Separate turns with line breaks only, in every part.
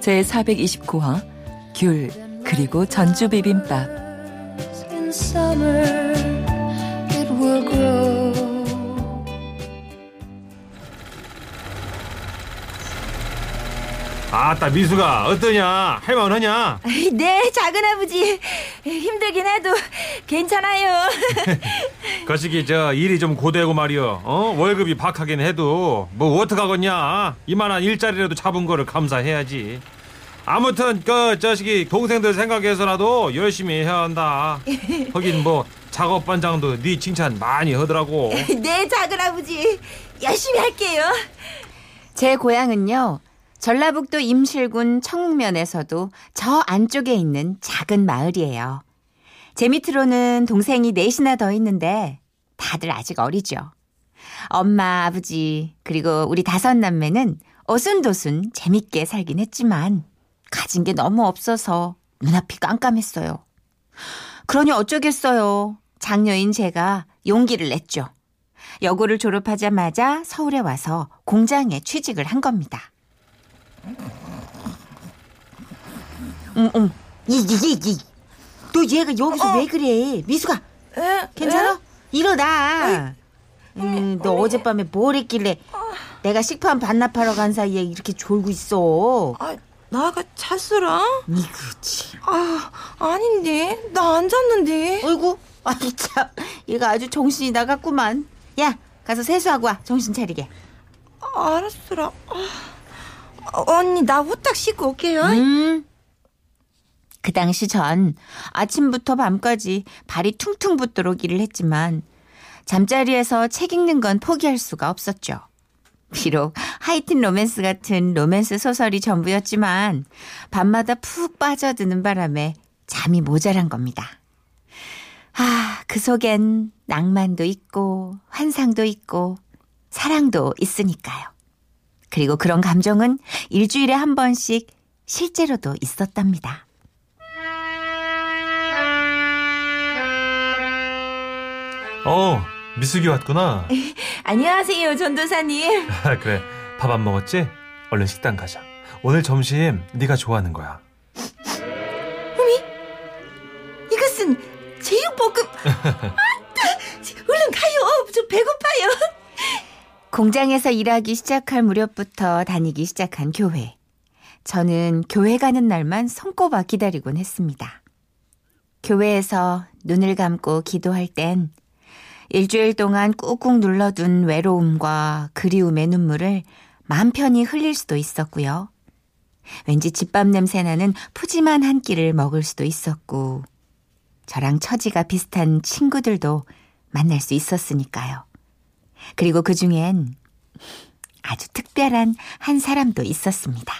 제 429화 귤 그리고 전주 비빔밥.
아따 미수가 어떠냐? 할만하냐?
네, 작은 아버지. 힘들긴 해도 괜찮아요.
거시기 저 일이 좀 고되고 말이여. 어? 월급이 박하긴 해도 뭐 어떡하겠냐? 이만한 일자리라도 잡은 거를 감사해야지. 아무튼 그 저시기 동생들 생각해서라도 열심히 해야 한다. 거긴 뭐 작업 반장도 네 칭찬 많이 하더라고.
네, 작은 아버지. 열심히 할게요.
제 고향은요 전라북도 임실군 청면에서도 저 안쪽에 있는 작은 마을이에요 제 밑으로는 동생이 넷이나 더 있는데 다들 아직 어리죠 엄마 아버지 그리고 우리 다섯 남매는 어순도순 재밌게 살긴 했지만 가진 게 너무 없어서 눈앞이 깜깜했어요 그러니 어쩌겠어요 장녀인 제가 용기를 냈죠 여고를 졸업하자마자 서울에 와서 공장에 취직을 한 겁니다. 음, 음. 이, 이, 이, 이. 너 얘가 여기서 왜 그래? 미수가, 괜찮아? 일어나. 음, 너 어젯밤에 뭘 했길래 내가 식판 반납하러 간 사이에 이렇게 졸고 있어.
아, 나가 잤어라?
이거지.
아, 아닌데. 나 안 잤는데.
어이구, 아이 참. 얘가 아주 정신이 나갔구만. 야, 가서 세수하고 와. 정신 차리게.
아, 알았어라. 아, 언니, 나 후딱 씻고 올게요.
음. 그 당시 전 아침부터 밤까지 발이 퉁퉁 붓도록 일을 했지만 잠자리에서 책 읽는 건 포기할 수가 없었죠. 비록 하이틴 로맨스 같은 로맨스 소설이 전부였지만 밤마다 푹 빠져드는 바람에 잠이 모자란 겁니다. 아, 그 속엔 낭만도 있고 환상도 있고 사랑도 있으니까요. 그리고 그런 감정은 일주일에 한 번씩 실제로도 있었답니다.
어, 미숙이 왔구나.
안녕하세요, 전도사님.
아, 그래. 밥 안 먹었지? 얼른 식당 가자. 오늘 점심 네가 좋아하는 거야.
이것은 제육볶음. 아따, 얼른 가요. 저 배고파요.
공장에서 일하기 시작할 무렵부터 다니기 시작한 교회. 저는 교회 가는 날만 손꼽아 기다리곤 했습니다. 교회에서 눈을 감고 기도할 땐 일주일 동안 꾹꾹 눌러둔 외로움과 그리움의 눈물을 맘 편히 흘릴 수도 있었고요. 왠지 집밥 냄새 나는 푸짐한 한 끼를 먹을 수도 있었고, 저랑 처지가 비슷한 친구들도 만날 수 있었으니까요. 그리고 그 중엔 아주 특별한 한 사람도 있었습니다.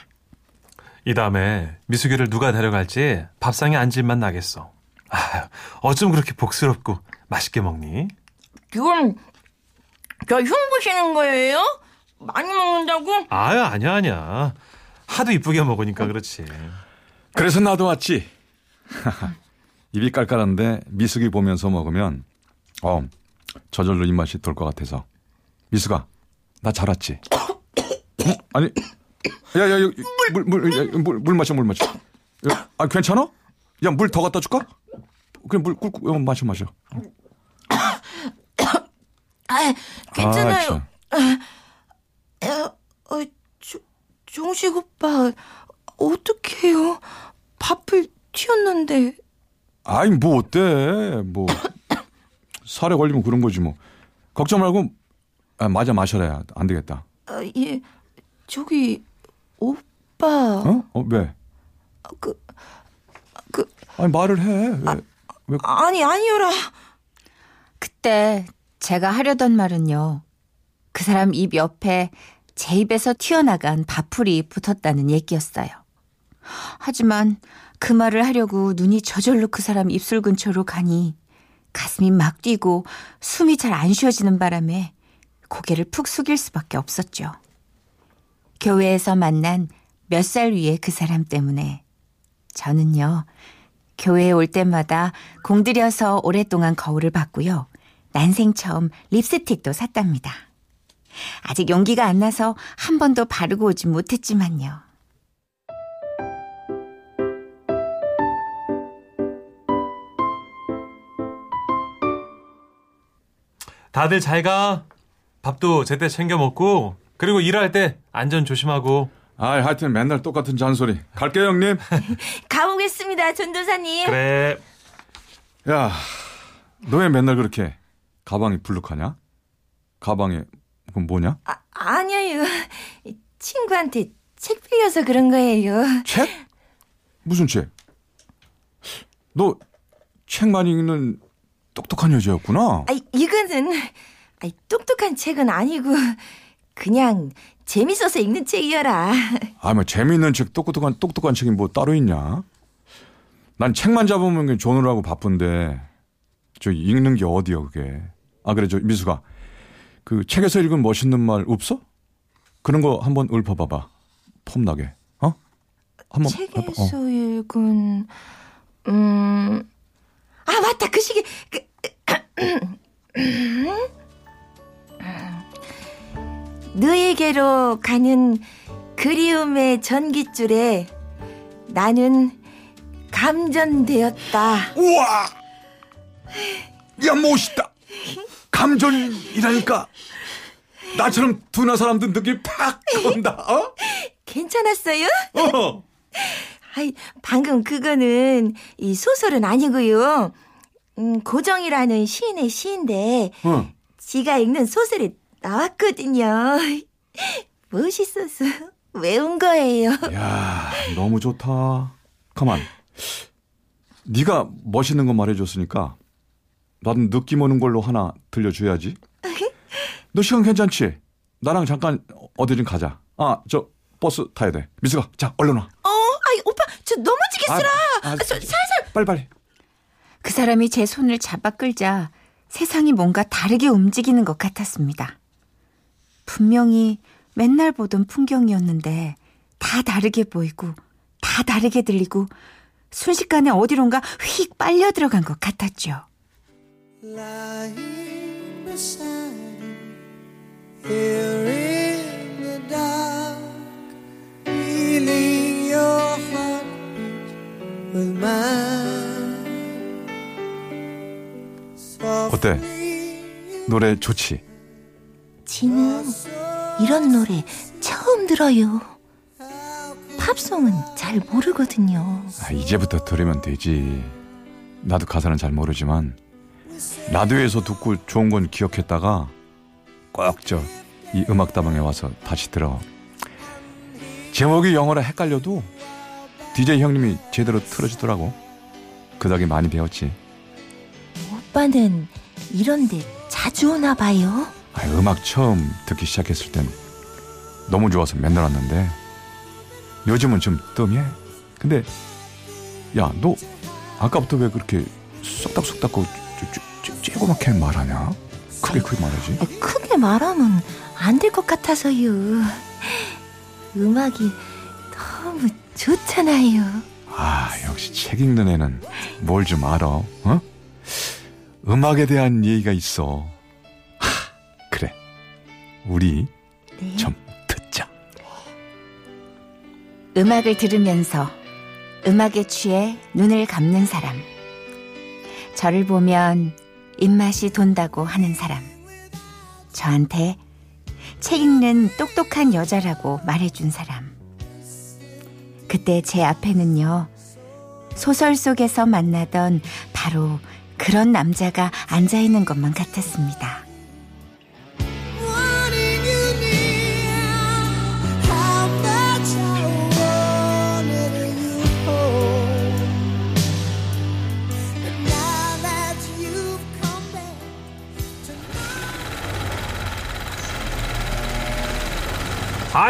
이 다음에 미숙이를 누가 데려갈지 밥상에 앉을만 나겠어. 아, 어쩜 그렇게 복스럽고 맛있게 먹니?
지금 저 흉보시는 거예요? 많이 먹는다고?
아유, 아니야, 아니야. 하도 이쁘게 먹으니까 그렇지.
그래서 나도 왔지. 입이 깔깔한데 미숙이 보면서 먹으면 어 저절로 입맛이 돌 것 같아서 미숙아 나 잘 왔지. 어? 아니 야야 물물물 물 마셔 물 마셔. 야, 아 괜찮아? 야 물 더 갖다 줄까? 그냥 물 꿀꿀 어, 마셔 마셔.
아, 괜찮아요.
아, 참.
어, 어, 조, 종식 오빠, 어떡해요? 밥을 튀었는데.
아이 뭐 어때 뭐 살에 걸리면 그런 거지 뭐 걱정 말고 아, 맞아 마셔라 안 되겠다
아, 예, 저기, 오빠.
어? 어 왜?
그, 그,
아니 말을 해 왜?
아니, 아니요라.
그때 제가 하려던 말은요. 그 사람 입 옆에 제 입에서 튀어나간 밥풀이 붙었다는 얘기였어요. 하지만 그 말을 하려고 눈이 저절로 그 사람 입술 근처로 가니 가슴이 막 뛰고 숨이 잘 안 쉬어지는 바람에 고개를 푹 숙일 수밖에 없었죠. 교회에서 만난 몇 살 위의 그 사람 때문에 저는요, 교회에 올 때마다 공들여서 오랫동안 거울을 봤고요. 난생 처음 립스틱도 샀답니다. 아직 용기가 안 나서 한 번도 바르고 오지 못했지만요.
다들 잘 가. 밥도 제때 챙겨 먹고 그리고 일할 때 안전 조심하고.
아, 하여튼 맨날 똑같은 잔소리. 갈게요, 형님.
가보겠습니다, 전도사님.
그래.
야, 너 왜 맨날 그렇게 가방이 불룩하냐? 가방에 그건 뭐냐?
아, 아니에요. 친구한테 책 빌려서 그런 거예요.
책? 무슨 책? 너 책 많이 읽는 똑똑한 여자였구나.
아, 이거는 아, 똑똑한 책은 아니고 그냥 재밌어서 읽는 책이어라.
아, 뭐 재미있는 책, 똑똑한 똑똑한 책이 뭐 따로 있냐? 난 책만 잡으면 조느라고 바쁜데 저 읽는 게 어디야 그게? 아 그래 저 미수가 그 책에서 읽은 멋있는 말 없어? 그런 거 한번 읊어봐봐. 폼나게. 어? 한번 해봐. 어.
책에서 읽은 음. 아 맞다 그 시기 그 너에게로 가는 그리움의 전깃줄에 나는 감전되었다.
우와! 야 멋있다. 감전이라니까. 나처럼 둔한 사람들 느낌 팍 온다. 어?
괜찮았어요?
어.
아이, 방금 그거는 이 소설은 아니고요. 음, 고정이라는 시인의 시인데
어.
지가 읽는 소설에 나왔거든요. 멋있어서 외운 거예요.
야, 너무 좋다. 가만. 네가 멋있는 거 말해줬으니까 나도 느낌 오는 걸로 하나 들려줘야지. 너 시간 괜찮지? 나랑 잠깐 어디 좀 가자. 아, 저 버스 타야 돼. 미수가, 자, 얼른 와.
어, 아이 오빠 저 넘어지겠어라.
아, 아,
저, 살살.
빨리 빨리.
그 사람이 제 손을 잡아 끌자 세상이 뭔가 다르게 움직이는 것 같았습니다. 분명히 맨날 보던 풍경이었는데 다 다르게 보이고 다 다르게 들리고 순식간에 어디론가 휙 빨려 들어간 것 같았죠.
Lying beside you here in the dark, feeling your heartbeat with mine.
어때? 노래 좋지?
지는 이런 노래 처음 들어요. 팝송은 잘 모르거든요.
아, 이제부터 들으면 되지. 나도 가사는 잘 모르지만 라디오에서 듣고 좋은 건 기억했다가 꼭 저 이 음악다방에 와서 다시 들어. 제목이 영어라 헷갈려도 DJ 형님이 제대로 틀어주더라고. 그 덕에 많이 배웠지.
오빠는 이런데 자주 오나 봐요.
아, 음악 처음 듣기 시작했을 땐 너무 좋아서 맨날 왔는데 요즘은 좀 뜸해. 근데 야 너 아까부터 왜 그렇게 쏙닥쏙닥고 쬐고맣게 말하냐? 크게 크게 말하지.
아, 크게 말하면 안 될 것 같아서요. 음악이 너무 좋잖아요.
아 역시 책 읽는 애는 뭘 좀 알아. 어? 음악에 대한 얘기가 있어. 하, 그래. 우리
네.
좀 듣자.
음악을 들으면서 음악에 취해 눈을 감는 사람. 저를 보면 입맛이 돈다고 하는 사람. 저한테 책 읽는 똑똑한 여자라고 말해준 사람. 그때 제 앞에는요, 소설 속에서 만나던 바로 그런 남자가 앉아있는 것만 같았습니다.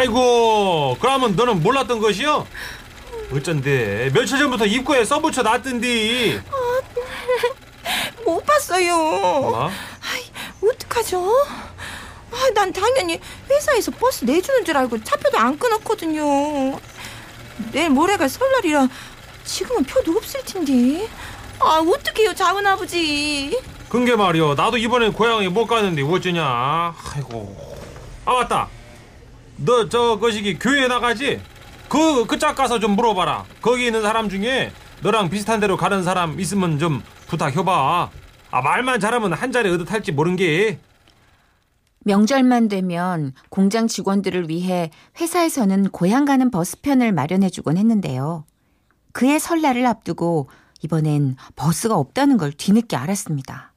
아이고, 그러면 너는 몰랐던 것이요? 어쩐데 며칠 전부터 입구에 써붙여 놨던디
못 봤어요.
뭐?
어떡하죠? 아, 난 당연히 회사에서 버스 내주는 줄 알고 차표도 안 끊었거든요. 내일 모레가 설날이라 지금은 표도 없을 텐데. 아, 어떡해요, 작은 아버지.
근게 말이여 나도 이번엔 고향에 못 가는데 어쩌냐 아이고 아 맞다 너 저 거시기 교회 나가지 그 그짝 가서 좀 물어봐라 거기 있는 사람 중에 너랑 비슷한 데로 가는 사람 있으면 좀 부탁해봐 아 말만 잘하면 한 자리 얻어 탈지 모른 게
명절만 되면 공장 직원들을 위해 회사에서는 고향 가는 버스편을 마련해주곤 했는데요. 그의 설날을 앞두고 이번엔 버스가 없다는 걸 뒤늦게 알았습니다.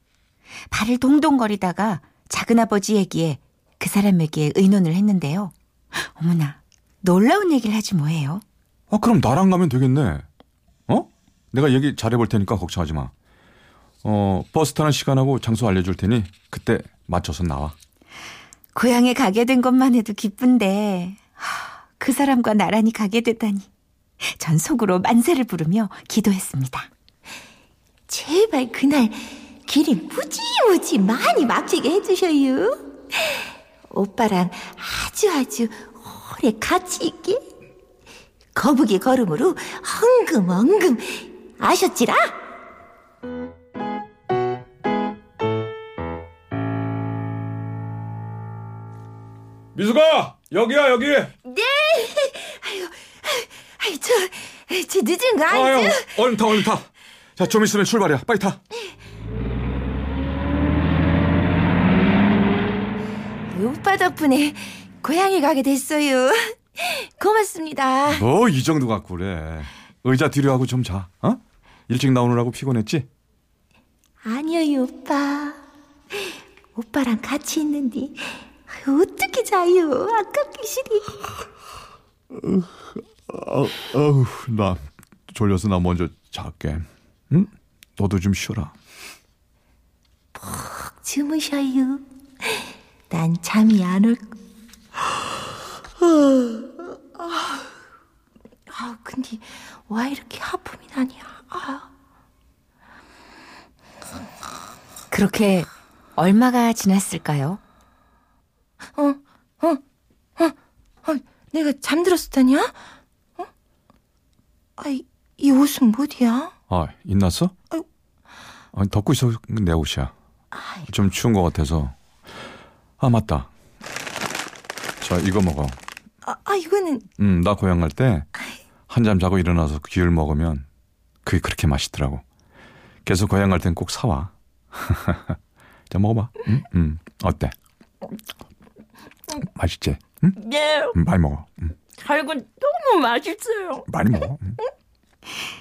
발을 동동거리다가 작은아버지 얘기에 그 사람에게 의논을 했는데요. 어머나, 놀라운 얘기를 하지 뭐예요.
아, 그럼 나랑 가면 되겠네. 어? 내가 얘기 잘해볼 테니까 걱정하지 마. 어, 버스 타는 시간하고 장소 알려줄 테니 그때 맞춰서 나와.
고향에 가게 된 것만 해도 기쁜데 하, 그 사람과 나란히 가게 되다니 전 속으로 만세를 부르며 기도했습니다.
제발 그날 길이 무지무지 많이 막히게 해주셔요. 오빠랑 아주 아주 오래 같이 있게. 거북이 걸음으로 헝금헝금 아셨지라?
미수가 여기야 여기.
아이 저, 저 늦은 거
아유,
아니죠?
얼른 타 얼른 타. 자, 좀 있으면 출발이야. 빨리 타.
오빠 덕분에 고향에 가게 됐어요. 고맙습니다.
뭐 이 정도 갖고 그래. 의자 뒤로 하고 좀 자. 어? 일찍 나오느라고 피곤했지?
아니요, 오빠. 오빠랑 같이 있는데 어떻게 자요? 아깝기 싫이.
어우, 나 졸려서 나 먼저 잘게. 응? 너도 좀 쉬어라.
주무셔요. 난 잠이 안 올. 아, 근데 왜 이렇게 하품이 나냐? 아,
그렇게 얼마가 지났을까요?
어, 어, 어, 어, 내가 잠들었었다냐? 어? 아이, 이 옷은 뭐디야?
아, 인났어?
아유.
아니, 덮고 있어. 내 옷이야. 좀 추운 것 같아서. 아, 맞다. 자, 이거 먹어.
아, 아 이거는
음, 나 고향 갈 때 한 잠 자고 일어나서 귤 먹으면 그게 그렇게 맛있더라고. 그래서 고향 갈 땐 꼭 사와. 자, 먹어봐. 음, 음, 어때? 맛있지? 응?
네,
음, 많이 먹어. 음,
달고 너무 맛있어요.
많이 먹어. 음.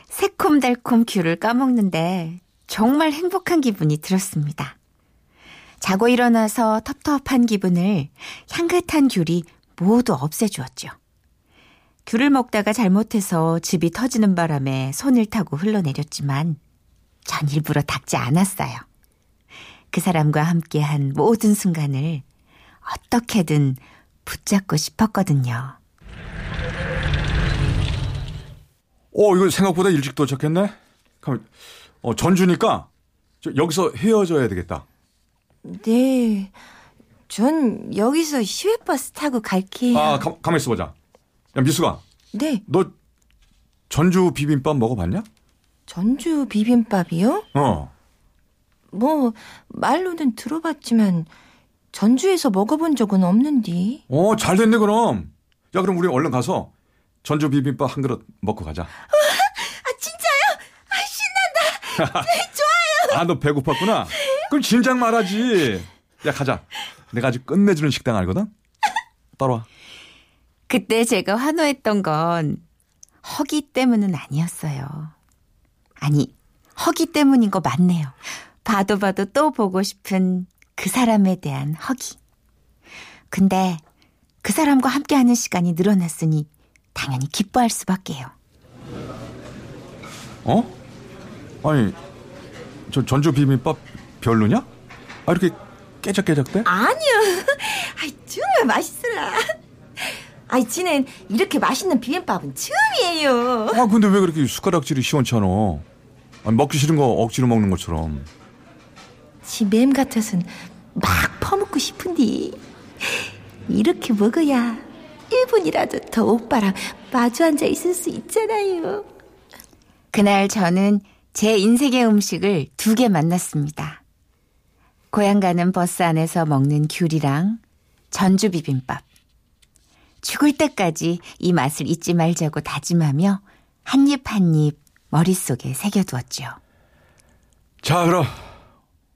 새콤달콤 귤을 까먹는데 정말 행복한 기분이 들었습니다. 자고 일어나서 텁텁한 기분을 향긋한 귤이 모두 없애주었죠. 귤을 먹다가 잘못해서 집이 터지는 바람에 손을 타고 흘러내렸지만 전 일부러 닦지 않았어요. 그 사람과 함께한 모든 순간을 어떻게든 붙잡고 싶었거든요.
어, 이거 생각보다 일찍 도착했네? 그럼, 어, 전주니까 저 여기서 헤어져야 되겠다.
네, 전 여기서 시외버스 타고 갈게요.
아, 가, 가만 있어 보자. 야, 미수가,
네,
너 전주 비빔밥 먹어봤냐?
전주 비빔밥이요?
어.
뭐 말로는 들어봤지만 전주에서 먹어본 적은 없는데.
어, 잘 됐네, 그럼. 야, 그럼 우리 얼른 가서 전주 비빔밥 한 그릇 먹고 가자.
아 진짜요? 아 신난다.
아, 너 배고팠구나? 그럼 진작 말하지. 야, 가자. 내가 아주 끝내주는 식당 알거든? 따라와.
그때 제가 환호했던 건 허기 때문은 아니었어요. 아니, 허기 때문인 거 맞네요. 봐도 봐도 또 보고 싶은 그 사람에 대한 허기. 근데 그 사람과 함께하는 시간이 늘어났으니 당연히 기뻐할 수밖에요.
어? 아니, 저 전주 비빔밥 별로냐? 아, 이렇게 깨작깨작대?
아니요. 아 정말 맛있어라. 아이 지는 이렇게 맛있는 비빔밥은 처음이에요.
아 근데 왜 그렇게 숟가락질이 시원찮아? 아니, 먹기 싫은 거 억지로 먹는 것처럼.
지맴 같아서는 막 퍼먹고 싶은데 이렇게 먹어야 1분이라도 더 오빠랑 마주 앉아 있을 수 있잖아요.
그날 저는 제 인생의 음식을 두 개 만났습니다. 고향 가는 버스 안에서 먹는 귤이랑 전주 비빔밥. 죽을 때까지 이 맛을 잊지 말자고 다짐하며 한 입 한 입 머릿속에 새겨두었죠.
자 그럼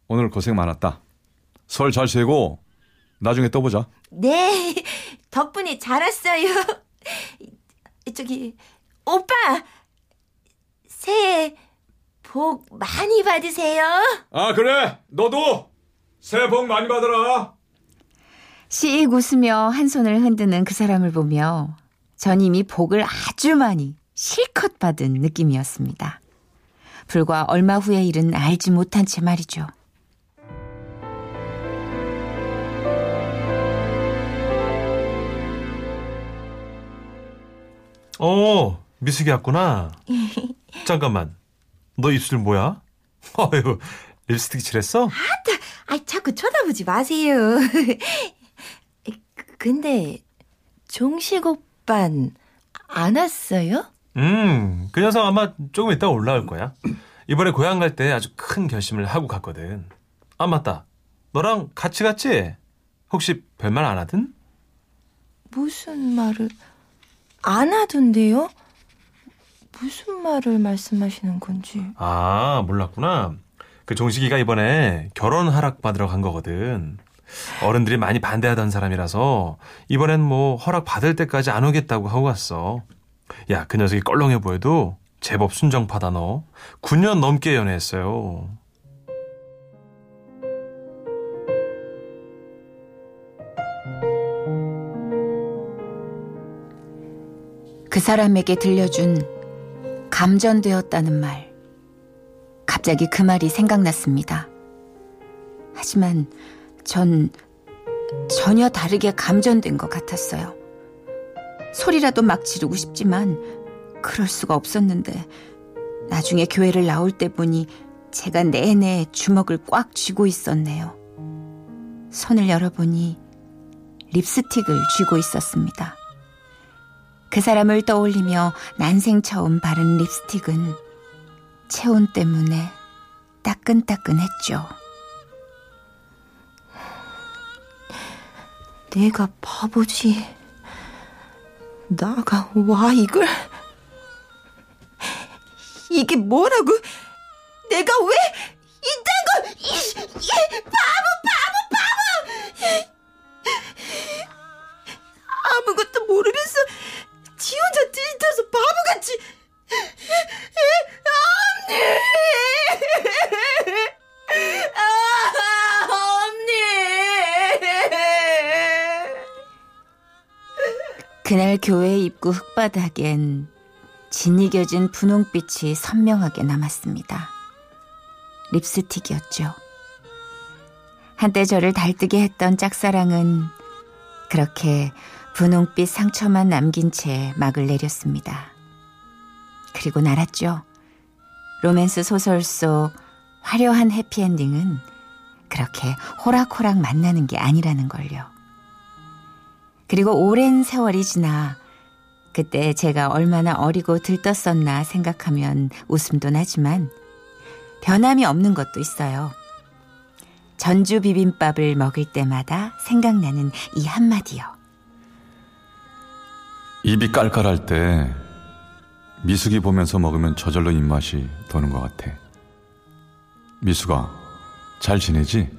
오늘 고생 많았다. 설잘 세고 나중에 또 보자.
네, 덕분에 잘 왔어요. 저기 오빠 새해 복 많이 받으세요.
아 그래 너도 새해 복 많이 받아라.
씩 웃으며 한 손을 흔드는 그 사람을 보며 전 이미 복을 아주 많이 실컷 받은 느낌이었습니다. 불과 얼마 후의 일은 알지 못한 채 말이죠.
어, 미숙이 왔구나. 잠깐만. 너 입술 뭐야? 어휴, 립스틱 칠했어?
아, 자꾸 쳐다보지 마세요. 근데 종식 오빤 안 왔어요?
음, 그 녀석 아마 조금 이따 올라올 거야. 이번에 고향 갈 때 아주 큰 결심을 하고 갔거든. 아, 맞다. 너랑 같이 갔지? 혹시 별말 안 하든?
무슨 말을 안 하던데요? 무슨 말을 말씀하시는 건지.
아, 몰랐구나. 그 종식이가 이번에 결혼 허락 받으러 간 거거든. 어른들이 많이 반대하던 사람이라서 이번엔 뭐 허락 받을 때까지 안 오겠다고 하고 갔어. 야, 그 녀석이 껄렁해 보여도 제법 순정파다 너. 9년 넘게 연애했어요.
그 사람에게 들려준 감전되었다는 말. 갑자기 그 말이 생각났습니다. 하지만 전 전혀 다르게 감전된 것 같았어요. 소리라도 막 지르고 싶지만 그럴 수가 없었는데 나중에 교회를 나올 때 보니 제가 내내 주먹을 꽉 쥐고 있었네요. 손을 열어보니 립스틱을 쥐고 있었습니다. 그 사람을 떠올리며 난생 처음 바른 립스틱은 체온 때문에 따끈따끈했죠.
내가 바보지. 나가 와 이걸. 이게 뭐라고? 내가 왜 이딴 걸? 이, 이 바보 바보 바보! 아무것도 모르면서 지 혼자 들떠서 바보같이. 언니
그날 교회 입구 흙바닥엔 진이겨진 분홍빛이 선명하게 남았습니다. 립스틱이었죠. 한때 저를 달뜨게 했던 짝사랑은 그렇게 분홍빛 상처만 남긴 채 막을 내렸습니다. 그리고 알았죠. 로맨스 소설 속 화려한 해피엔딩은 그렇게 호락호락 만나는 게 아니라는 걸요. 그리고 오랜 세월이 지나 그때 제가 얼마나 어리고 들떴었나 생각하면 웃음도 나지만 변함이 없는 것도 있어요. 전주 비빔밥을 먹을 때마다 생각나는 이 한마디요.
입이 깔깔할 때 미숙이 보면서 먹으면 저절로 입맛이 도는 것 같아. 미숙아, 잘 지내지?